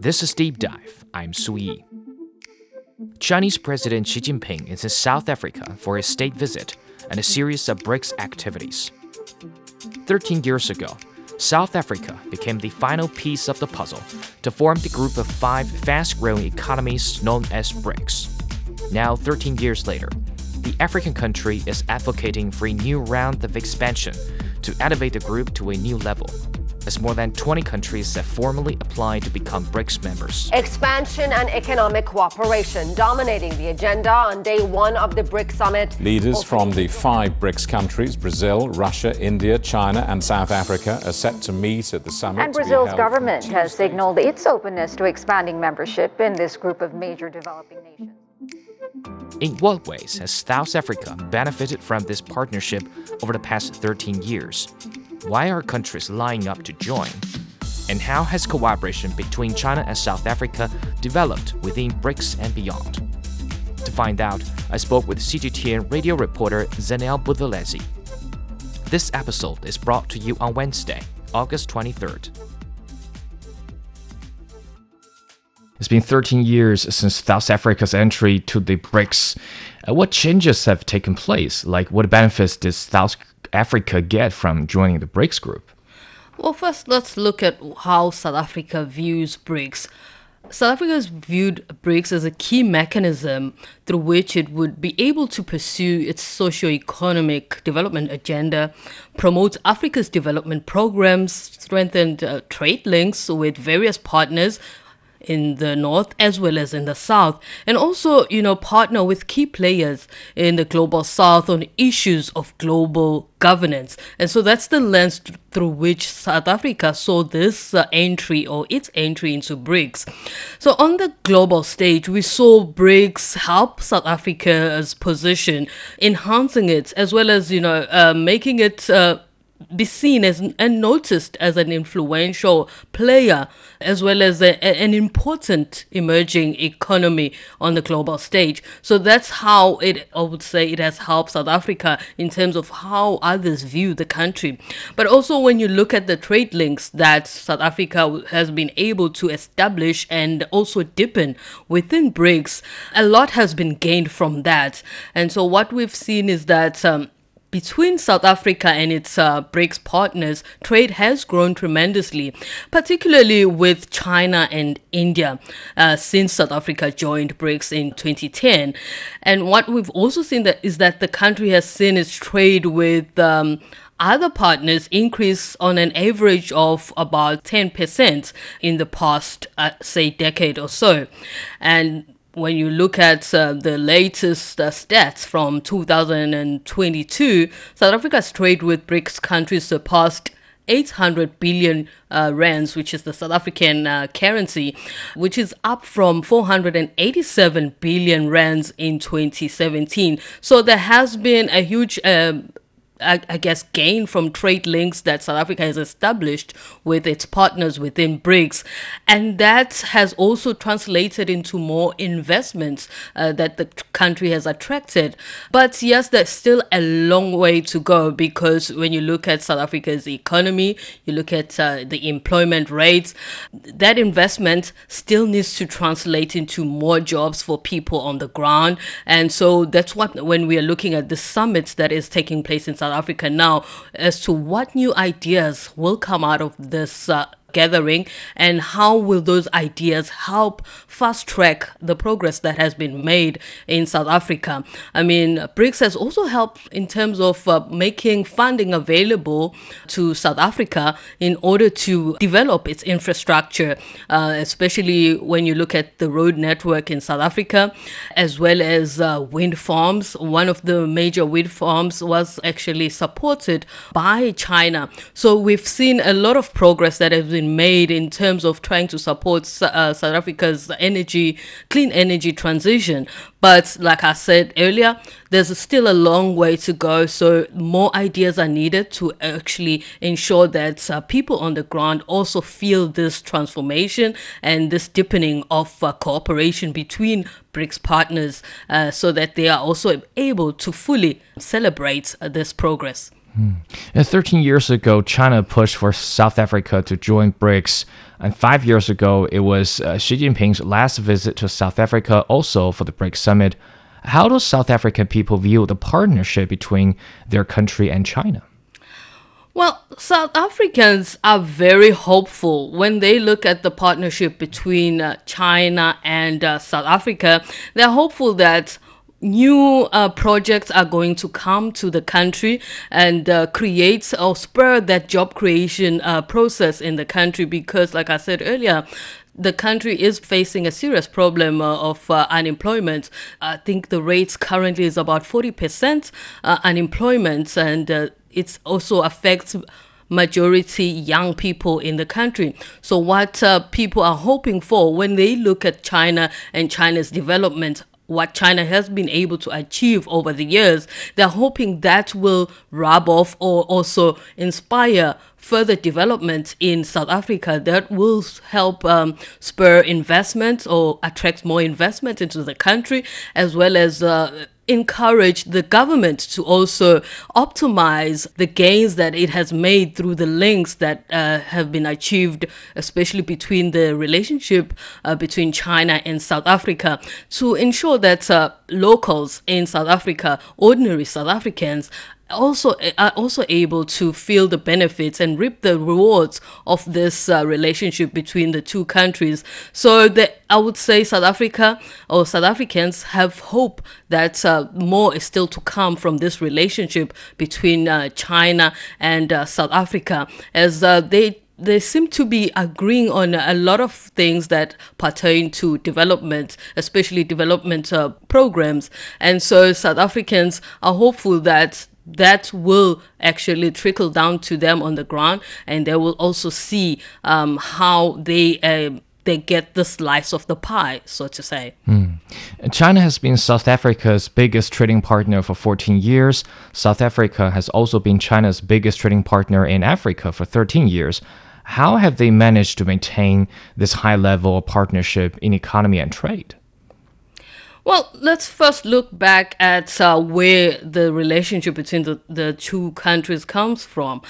This is Deep Dive. I'm Su Yi. Chinese President Xi Jinping is in South Africa for his state visit and a series of BRICS activities. 13 years ago, South Africa became the final piece of the puzzle to form the group of five fast growing economies known as BRICS. Now, 13 years later, the African country is advocating for a new round of expansion to elevate the group to a new level as more than 20 countries have formally applied to become BRICS members. Expansion and economic cooperation dominating the agenda on day one of the BRICS summit. Leaders from the five BRICS countries Brazil, Russia, India, China, and South Africa are set to meet at the summit. And Brazil's government has signaled its openness to expanding membership in this group of major developing nations. In what ways has South Africa benefited from this partnership over the past 13 years? Why are countries lining up to join? And how has cooperation between China and South Africa developed within BRICS and beyond? To find out, I spoke with CGTN radio reporter Zanele Buthelezi. This episode is brought to you on Wednesday, August 23rd. It's been 13 years since South Africa's entry to the BRICS. Uh, what changes have taken place? Like, what benefits did South Africa get from joining the BRICS group? Well, first, let's look at how South Africa views BRICS. South Africa has viewed BRICS as a key mechanism through which it would be able to pursue its socio-economic development agenda, promote Africa's development programs, strengthen uh, trade links with various partners in the north as well as in the south. And also you know partner with key players in the global south on issues of global governance. And so that's the lens through which South Africa saw this uh, entry or its entry into BRICS. So on the global stage we saw BRICS help South Africa's position enhancing it as well as you know uh, making it uh, be seen as and noticed as an influential player as well as a, an important emerging economy on the global stage. So that's how it, I would say, it has helped South Africa in terms of how others view the country. But also when you look at the trade links that South Africa has been able to establish and also deepen within BRICS, a lot has been gained from that. And so what we've seen is that um, between South Africa and its uh, BRICS partners, trade has grown tremendously, particularly with China and India uh, since South Africa joined BRICS in 2010. And what we've also seen that is that the country has seen its trade with um, other partners increase on an average of about 10% in the past, uh, say, decade or so. And when you look at uh, the latest uh, stats from 2022, South Africa's trade with BRICS countries surpassed 800 billion uh, rands, which is the South African uh, currency, which is up from 487 billion rands in 2017. So there has been a huge um, I, I, guess, gain from trade links that South Africa has established with its partners within BRICS. And that has also translated into more investments uh, that the country has attracted. But yes, there's still a long way to go because when you look at South Africa's economy, you look at uh, the employment rates, that investment still needs to translate into more jobs for people on the ground. And so that's what, when we are looking at the summit that is taking place in South Africa now as to what new ideas will come out of this uh, gathering and how will those ideas help fast track the progress that has been made in South Africa. I mean, BRICS has also helped in terms of uh, making funding available to South Africa in order to develop its infrastructure, uh, especially when you look at the road network in South Africa, as well as uh, wind farms. One of the major wind farms was actually supported by China. So we've seen a lot of progress that has been been made in terms of trying to support uh, South Africa's energy, clean energy transition. But like I said earlier, there's still a long way to go. So more ideas are needed to actually ensure that uh, people on the ground also feel this transformation and this deepening of uh, cooperation between BRICS partners uh, so that they are also able to fully celebrate uh, this progress. Hmm. 13 years ago, China pushed for South Africa to join BRICS. And five years ago, it was uh, Xi Jinping's last visit to South Africa, also for the BRICS summit. How do South African people view the partnership between their country and China? Well, South Africans are very hopeful when they look at the partnership between uh, China and uh, South Africa. They're hopeful that new uh, projects are going to come to the country and uh, create or spur that job creation uh, process in the country because, like I said earlier, the country is facing a serious problem uh, of uh, unemployment. I think the rate currently is about 40% uh, unemployment, and uh, it also affects majority young people in the country. So, what uh, people are hoping for when they look at China and China's development what China has been able to achieve over the years, they're hoping that will rub off or also inspire further development in South Africa that will help um, spur investment or attract more investment into the country, as well as uh, encourage the government to also optimize the gains that it has made through the links that uh, have been achieved, especially between the relationship uh, between China and South Africa, to ensure that uh, locals in South Africa, ordinary South Africans, also are also able to feel the benefits and reap the rewards of this uh, relationship between the two countries. So that I would say South Africa or South Africans have hope that uh, more is still to come from this relationship between uh, China and uh, South Africa as uh, they they seem to be agreeing on a lot of things that pertain to development, especially development uh, programs. And so South Africans are hopeful that that will actually trickle down to them on the ground, and they will also see um, how they. Uh, they get the slice of the pie, so to say. Mm. China has been South Africa's biggest trading partner for 14 years. South Africa has also been China's biggest trading partner in Africa for 13 years. How have they managed to maintain this high level of partnership in economy and trade? Well, let's first look back at uh, where the relationship between the, the two countries comes from.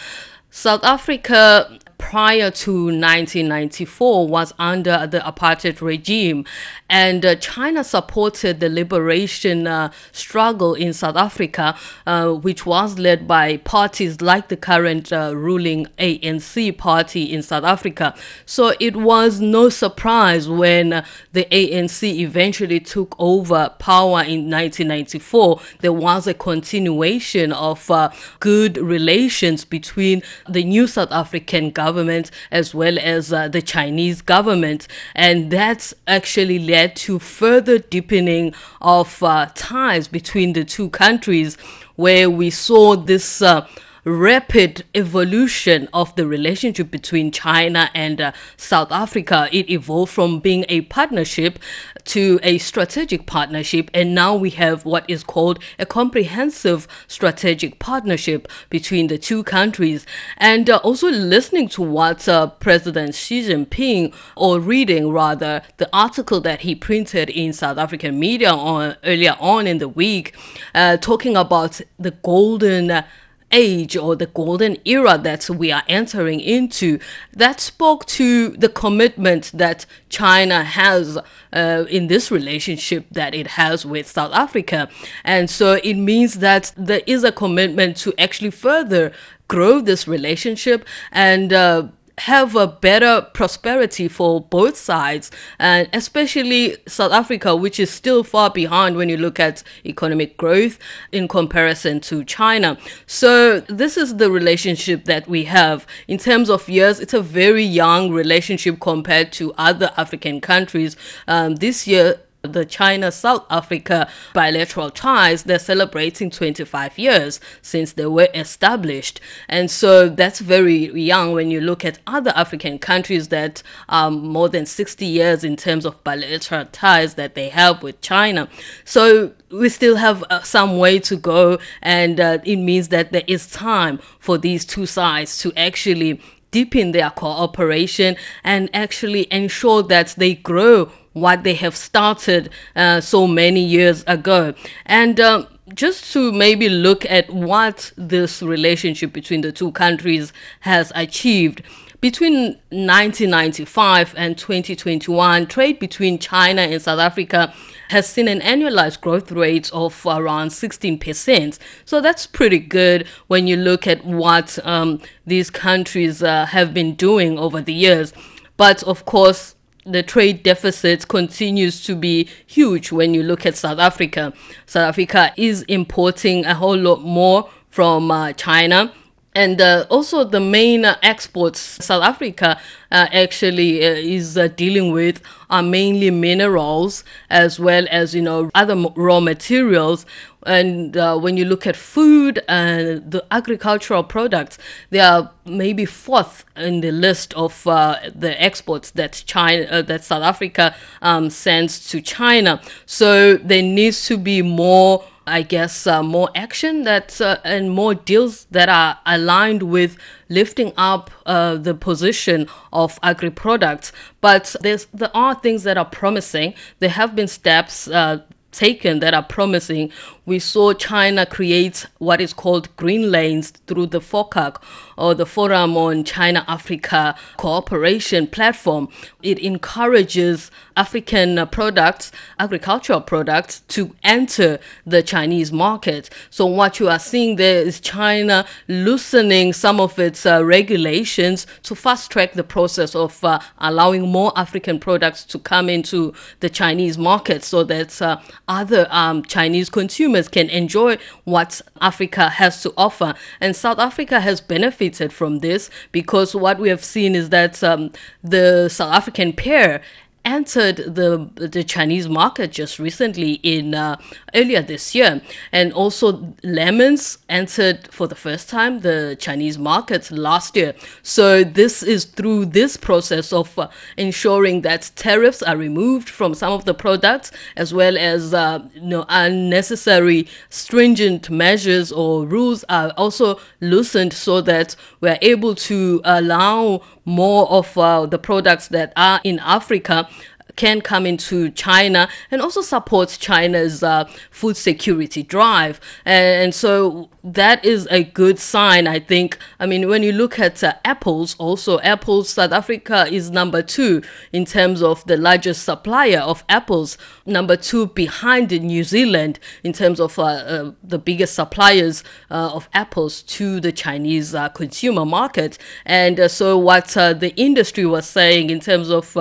South Africa prior to 1994 was under the apartheid regime, and uh, China supported the liberation uh, struggle in South Africa, uh, which was led by parties like the current uh, ruling ANC party in South Africa. So it was no surprise when uh, the ANC eventually took over power in 1994. There was a continuation of uh, good relations between the new South African government government as well as uh, the Chinese government. And that's actually led to further deepening of uh, ties between the two countries, where we saw this. Uh, rapid evolution of the relationship between China and uh, South Africa. It evolved from being a partnership to a strategic partnership, and now we have what is called a comprehensive strategic partnership between the two countries. And uh, also listening to what uh, President Xi Jinping, or reading rather, the article that he printed in South African media on earlier on in the week, uh, talking about the golden age or the golden era that we are entering into that spoke to the commitment that China has uh, in this relationship that it has with South Africa. And so it means that there is a commitment to actually further grow this relationship and uh, have a better prosperity for both sides, and especially South Africa, which is still far behind when you look at economic growth in comparison to China. So, this is the relationship that we have. In terms of years, it's a very young relationship compared to other African countries. Um, this year, the China South Africa bilateral ties, they're celebrating 25 years since they were established. And so that's very young when you look at other African countries that are more than 60 years in terms of bilateral ties that they have with China. So we still have uh, some way to go, and uh, it means that there is time for these two sides to actually deepen their cooperation and actually ensure that they grow what they have started uh, so many years ago. And um, just to maybe look at what this relationship between the two countries has achieved. Between 1995 and 2021, trade between China and South Africa has seen an annualized growth rate of around 16%. So that's pretty good when you look at what um, these countries uh, have been doing over the years. But of course, the trade deficit continues to be huge when you look at South Africa. South Africa is importing a whole lot more from uh, China and uh, also the main uh, exports South Africa uh, actually uh, is uh, dealing with are mainly minerals as well as you know other raw materials. And uh, when you look at food and the agricultural products, they are maybe fourth in the list of the exports that China, that South Africa um, sends to China. So there needs to be more I guess, uh, more action that uh, and more deals that are aligned with lifting up uh, the position of agri products. But there are things that are promising. There have been steps uh, taken that are promising. We saw China create what is called green lanes through the FOCAC or the Forum on China Africa Cooperation platform. It encourages African products, agricultural products, to enter the Chinese market. So, what you are seeing there is China loosening some of its uh, regulations to fast track the process of uh, allowing more African products to come into the Chinese market so that uh, other um, Chinese consumers can enjoy what Africa has to offer. And South Africa has benefited from this because what we have seen is that um, the South African pear entered the the Chinese market just recently in uh, earlier this year, and also lemons entered for the first time the Chinese market last year. So this is through this process of uh, ensuring that tariffs are removed from some of the products, as well as uh, you know unnecessary stringent measures or rules are also loosened, so that we're able to allow more of uh, the products that are in Africa can come into China and also supports China's uh, food security drive. And, and, so that is a good sign, I think. I mean, when you look at uh, apples, also, apples, South Africa is number two in terms of the largest supplier of apples, number two behind New Zealand in terms of uh, uh the biggest suppliers uh, of apples to the Chinese uh, consumer market. And so, what the industry was saying in terms of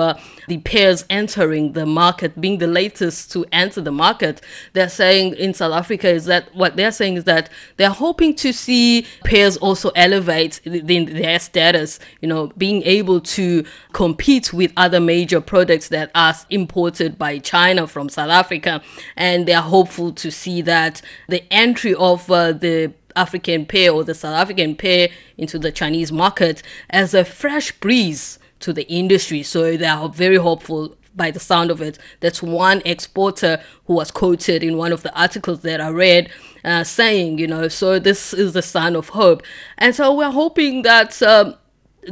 the pears entering the market, being the latest to enter the market, they're saying in South Africa is that what they're saying is that they're hoping to see pears also elevate their status, you know, being able to compete with other major products that are imported by China from South Africa. And they're hopeful to see that the entry of uh, the African pear or the South African pear into the Chinese market as a fresh breeze to the industry. So they are very hopeful by the sound of it. That's one exporter who was quoted in one of the articles that I read uh, saying, you know, so this is the sign of hope. And so we're hoping that. Um,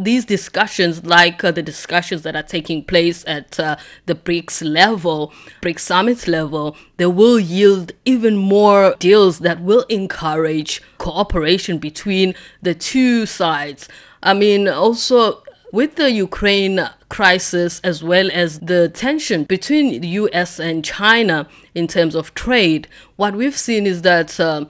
these discussions, like uh, the discussions that are taking place at uh, the BRICS level, BRICS summit level, they will yield even more deals that will encourage cooperation between the two sides. I mean, also with the Ukraine crisis, as well as the tension between the US and China in terms of trade, what we've seen is that. Uh,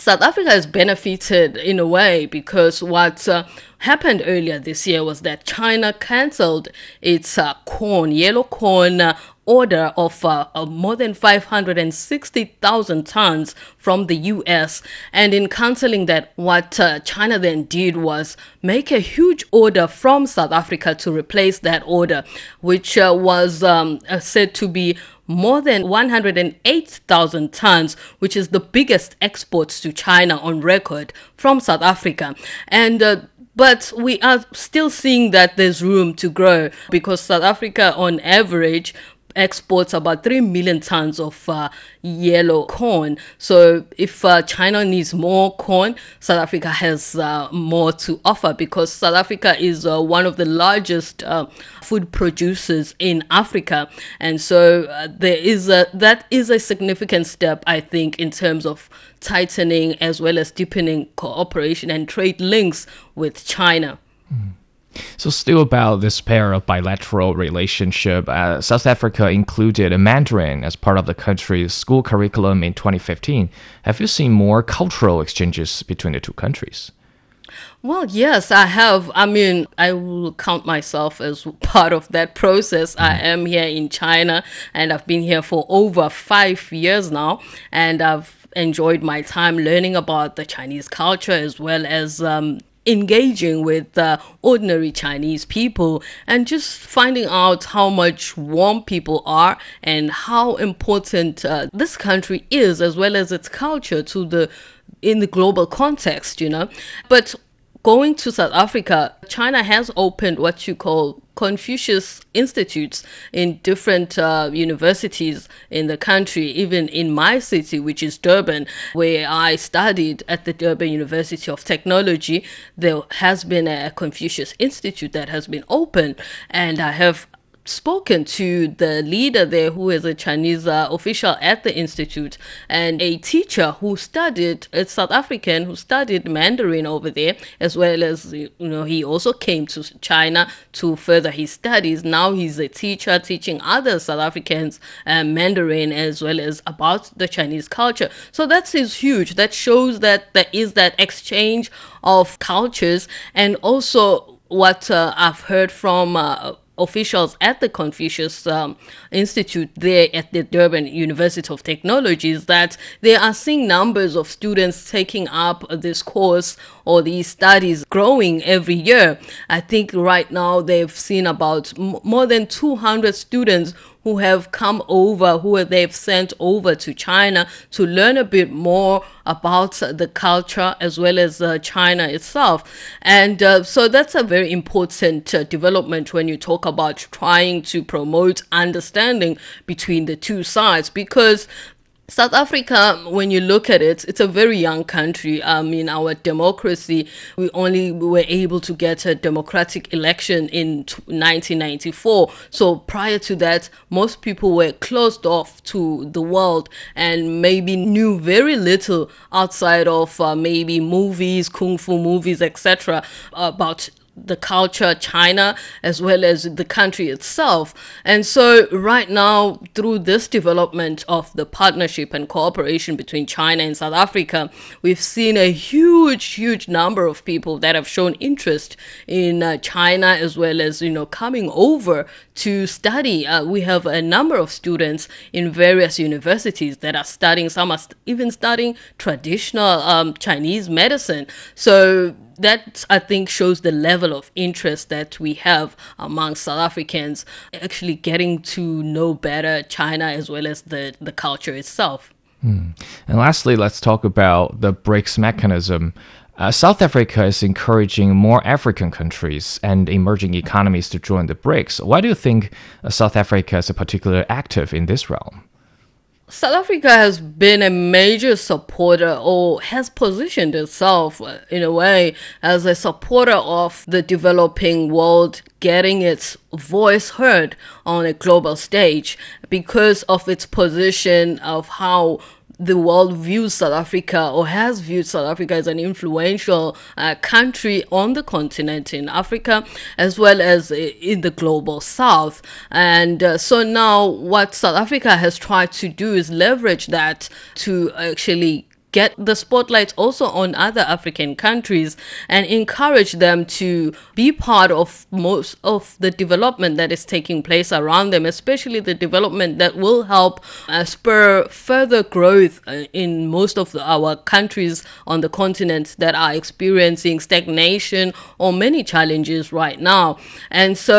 South Africa has benefited in a way because what uh, happened earlier this year was that China cancelled its uh, corn, yellow corn uh, order of, uh, of more than 560,000 tons from the US. And in cancelling that, what uh, China then did was make a huge order from South Africa to replace that order, which uh, was um, uh, said to be more than 108,000 tons, which is the biggest exports to China on record from South Africa. And uh, but we are still seeing that there's room to grow because South Africa, on average, exports about 3 million tons of uh, yellow corn. So if uh, China needs more corn, South Africa has uh, more to offer because South Africa is uh, one of the largest uh, food producers in Africa. And so uh, there is a that is a significant step I think in terms of tightening as well as deepening cooperation and trade links with China. Mm. So, still about this pair of bilateral relationship, uh, South Africa included a Mandarin as part of the country's school curriculum in 2015. Have you seen more cultural exchanges between the two countries? Well, yes, I have. I mean, I will count myself as part of that process. Mm. I am here in China and I've been here for over five years now, and I've enjoyed my time learning about the Chinese culture as well as um, engaging with uh, ordinary Chinese people and just finding out how much warm people are and how important uh, this country is as well as its culture to the in the global context, you know. But going to South Africa, China has opened what you call Confucius Institutes in different uh, universities in the country, even in my city, which is Durban, where I studied at the Durban University of Technology. There has been a Confucius Institute that has been opened, and I have spoken to the leader there, who is a Chinese uh, official at the institute, and a teacher who studied, a South African who studied Mandarin over there, as well as you know he also came to China to further his studies. Now he's a teacher teaching other South Africans uh, Mandarin as well as about the Chinese culture. So that's huge. That shows that there is that exchange of cultures, and also what uh, I've heard from uh, officials at the Confucius um, Institute there at the Durban University of Technology is that they are seeing numbers of students taking up this course or these studies growing every year. I think right now they've seen about m- more than 200 students who have come over, who they've sent over to China to learn a bit more about the culture as well as uh, China itself. And uh, so that's a very important uh, development when you talk about trying to promote understanding between the two sides because South Africa, when you look at it, it's a very young country. I mean, our democracy, we only were able to get a democratic election in 1994. So prior to that, most people were closed off to the world and maybe knew very little outside of uh, maybe movies, kung fu movies, etc., about the culture, China, as well as the country itself. And so, right now, through this development of the partnership and cooperation between China and South Africa, we've seen a huge, huge number of people that have shown interest in uh, China, as well as, you know, coming over to study. Uh, we have a number of students in various universities that are studying, some are st- even studying traditional um, Chinese medicine. So, that I think shows the level of interest that we have among South Africans actually getting to know better China as well as the, the culture itself. Hmm. And lastly, let's talk about the BRICS mechanism. Uh, South Africa is encouraging more African countries and emerging economies to join the BRICS. Why do you think South Africa is particularly active in this realm? South Africa has been a major supporter or has positioned itself uh, in a way as a supporter of the developing world getting its voice heard on a global stage because of its position of how the world views South Africa or has viewed South Africa as an influential uh, country on the continent in Africa as well as in the global south. And uh, so now what South Africa has tried to do is leverage that to actually get the spotlight also on other African countries and encourage them to be part of most of the development that is taking place around them, especially the development that will help uh, spur further growth uh, in most of our countries on the continent that are experiencing stagnation or many challenges right now. And so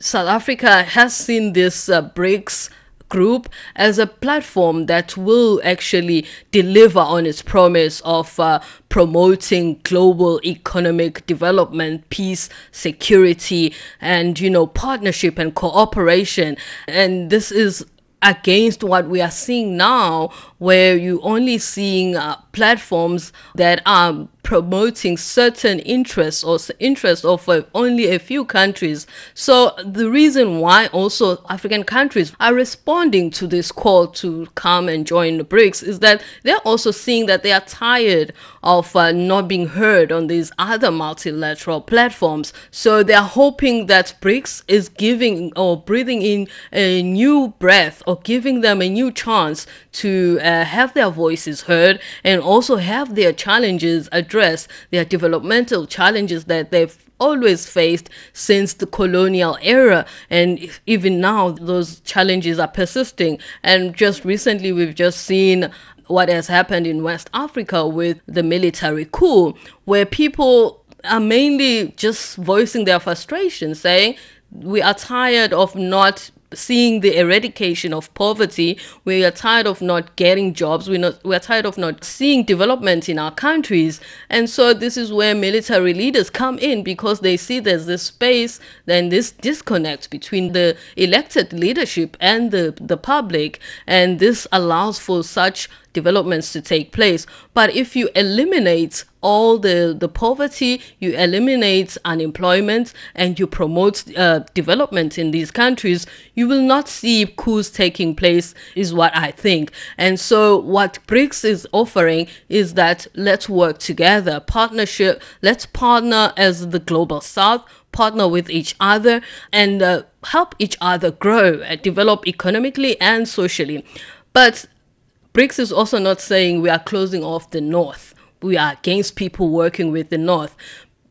South Africa has seen this uh, BRICS group as a platform that will actually deliver on its promise of uh, promoting global economic development, peace, security, and you know partnership and cooperation. And this is against what we are seeing now, where you're only seeing uh, platforms that are promoting certain interests or interests of uh, only a few countries. So the reason why also African countries are responding to this call to come and join the BRICS is that they're also seeing that they are tired of uh, not being heard on these other multilateral platforms. So they're hoping that BRICS is giving or breathing in a new breath or giving them a new chance to uh, have their voices heard and also have their challenges addressed, their developmental challenges that they've always faced since the colonial era. And even now those challenges are persisting. And just recently we've just seen what has happened in West Africa with the military coup where people are mainly just voicing their frustration saying we are tired of not seeing the eradication of poverty. We are tired of not getting jobs. We're not. We're tired of not seeing development in our countries. And so this is where military leaders come in because they see there's this space, then this disconnect between the elected leadership and the the public, and this allows for such developments to take place. But if you eliminate all the, the poverty, you eliminate unemployment, and you promote uh, development in these countries, you will not see coups taking place, is what I think. And so, what BRICS is offering is that let's work together, partnership, let's partner as the global south partner with each other and uh, help each other grow and develop economically and socially. But BRICS is also not saying we are closing off the North. We are against people working with the North.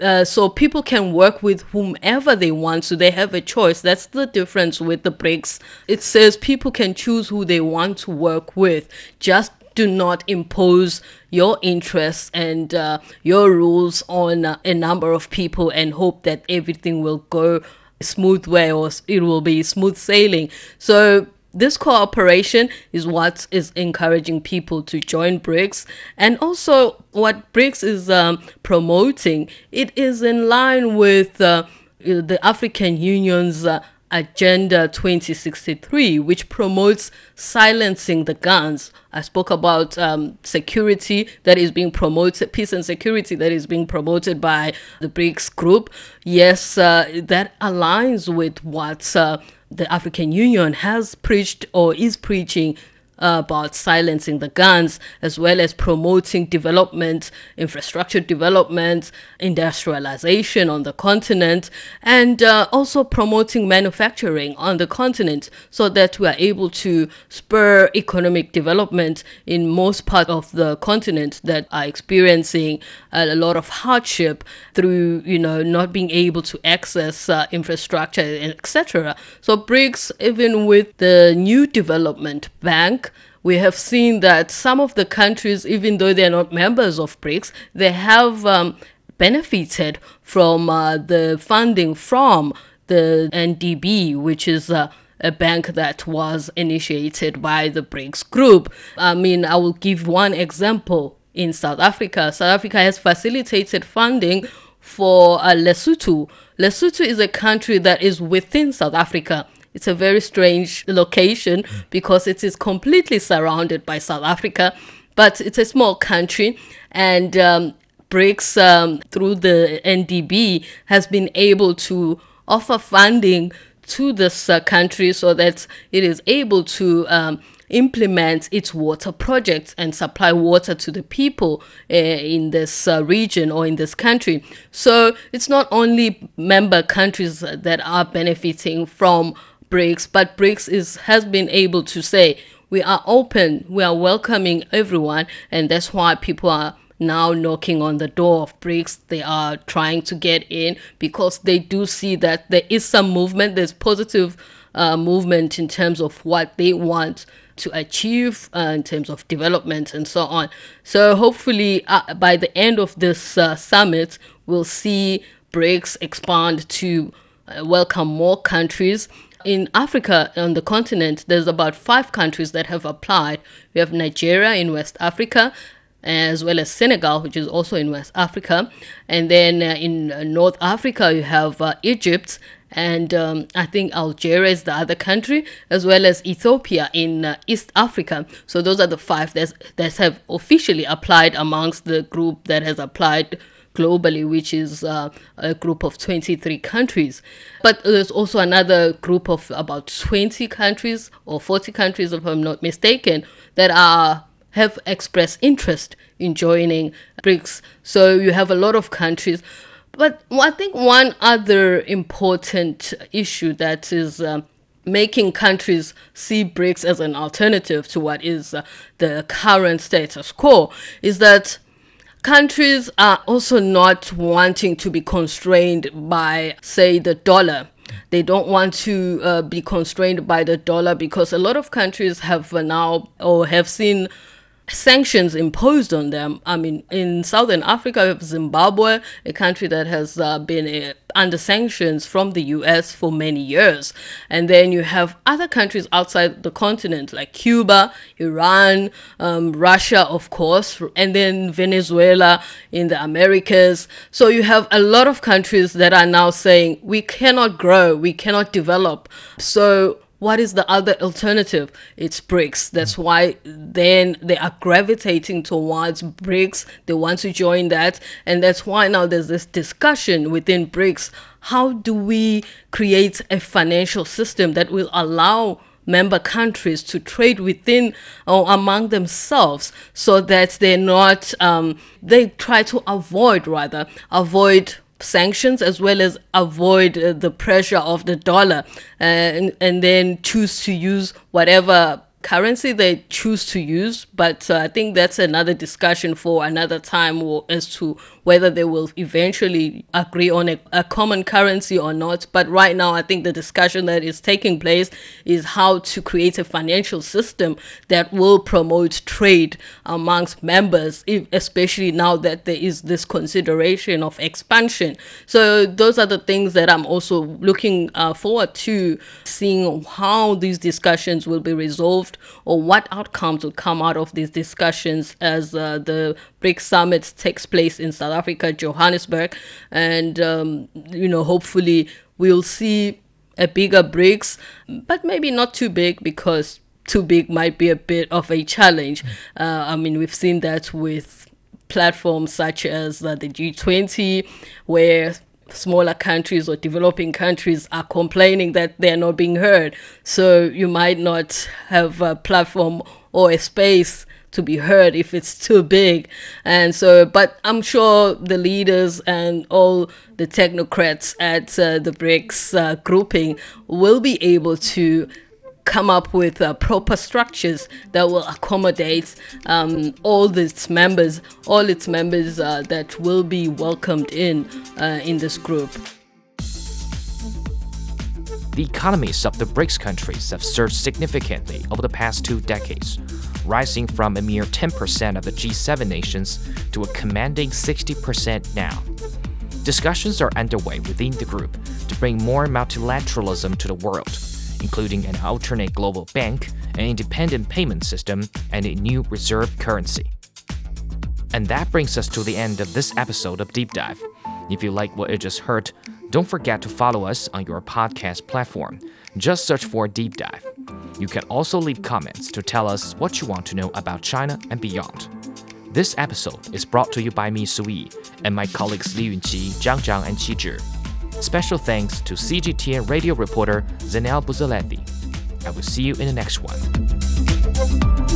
Uh, so people can work with whomever they want, so they have a choice. That's the difference with the BRICS. It says people can choose who they want to work with. Just do not impose your interests and uh, your rules on uh, a number of people and hope that everything will go smooth way or it will be smooth sailing. So this cooperation is what is encouraging people to join BRICS. And also, what BRICS is um, promoting, it is in line with uh, the African Union's uh, Agenda 2063, which promotes silencing the guns. I spoke about um, security that is being promoted, peace and security that is being promoted by the BRICS group. Yes, uh, that aligns with what uh, the African Union has preached or is preaching about silencing the guns, as well as promoting development, infrastructure development, industrialization on the continent, and uh, also promoting manufacturing on the continent so that we are able to spur economic development in most parts of the continent that are experiencing a lot of hardship through, you know, not being able to access uh, infrastructure, etc. So BRICS, even with the new development bank, we have seen that some of the countries, even though they're not members of BRICS, they have um, benefited from uh, the funding from the NDB, which is uh, a bank that was initiated by the BRICS group. I mean, I will give one example in South Africa. South Africa has facilitated funding for uh, Lesotho. Lesotho is a country that is within South Africa. It's a very strange location because it is completely surrounded by South Africa, but it's a small country and um, BRICS um, through the NDB has been able to offer funding to this uh, country so that it is able to um, implement its water projects and supply water to the people uh, in this uh, region or in this country. So it's not only member countries that are benefiting from BRICS, but BRICS is has been able to say we are open, we are welcoming everyone, and that's why people are now knocking on the door of BRICS. They are trying to get in because they do see that there is some movement. There's positive uh, movement in terms of what they want to achieve uh, in terms of development and so on. So hopefully, uh, by the end of this uh, summit, we'll see BRICS expand to uh, welcome more countries in Africa, on the continent, there's about five countries that have applied. We have Nigeria in West Africa, as well as Senegal, which is also in West Africa. And then uh, in uh, North Africa, you have uh, Egypt, and um, I think Algeria is the other country, as well as Ethiopia in uh, East Africa. So those are the five that, that have officially applied amongst the group that has applied globally, which is uh, a group of 23 countries. But there's also another group of about 20 countries or 40 countries, if I'm not mistaken, that are have expressed interest in joining BRICS. So you have a lot of countries. But I think one other important issue that is uh, making countries see BRICS as an alternative to what is uh, the current status quo is that countries are also not wanting to be constrained by, say, the dollar. They don't want to uh, be constrained by the dollar because a lot of countries have now or have seen sanctions imposed on them. I mean, in Southern Africa, Zimbabwe, a country that has uh, been uh, under sanctions from the US for many years. And then you have other countries outside the continent, like Cuba, Iran, um, Russia, of course, and then Venezuela in the Americas. So you have a lot of countries that are now saying, we cannot grow, we cannot develop. So what is the other alternative? It's BRICS. That's why then they are gravitating towards BRICS. They want to join that. And that's why now there's this discussion within BRICS. How do we create a financial system that will allow member countries to trade within or among themselves so that they're not, um, they try to avoid rather, avoid sanctions as well as avoid uh, the pressure of the dollar uh, and, and then choose to use whatever currency they choose to use. But uh, I think that's another discussion for another time or, as to whether they will eventually agree on a, a, common currency or not. But right now, I think the discussion that is taking place is how to create a financial system that will promote trade amongst members, especially now that there is this consideration of expansion. So, those are the things that I'm also looking uh, forward to seeing how these discussions will be resolved or what outcomes will come out of these discussions as uh, the BRICS summit takes place in South Africa, Johannesburg, and um, you know hopefully we'll see a bigger BRICS, but maybe not too big because too big might be a bit of a challenge. Uh, I mean, we've seen that with platforms such as uh, the G20, where smaller countries or developing countries are complaining that they're not being heard. So you might not have a platform or a space to be heard if it's too big. And so, but I'm sure the leaders and all the technocrats at uh, the BRICS uh, grouping will be able to come up with uh, proper structures that will accommodate um, all its members, all its members uh, that will be welcomed in uh, in this group. The economies of the BRICS countries have surged significantly over the past two decades, rising from a mere 10% of the G7 nations to a commanding 60% now. Discussions are underway within the group to bring more multilateralism to the world including an alternate global bank, an independent payment system, and a new reserve currency. And that brings us to the end of this episode of Deep Dive. If you like what you just heard, don't forget to follow us on your podcast platform. Just search for Deep Dive. You can also leave comments to tell us what you want to know about China and beyond. This episode is brought to you by me, Su Yi, and my colleagues Li Yunqi, Zhang Zhang, and Qi Zhi. Special thanks to CGTN radio reporter Zanele Buthelezi. I will see you in the next one.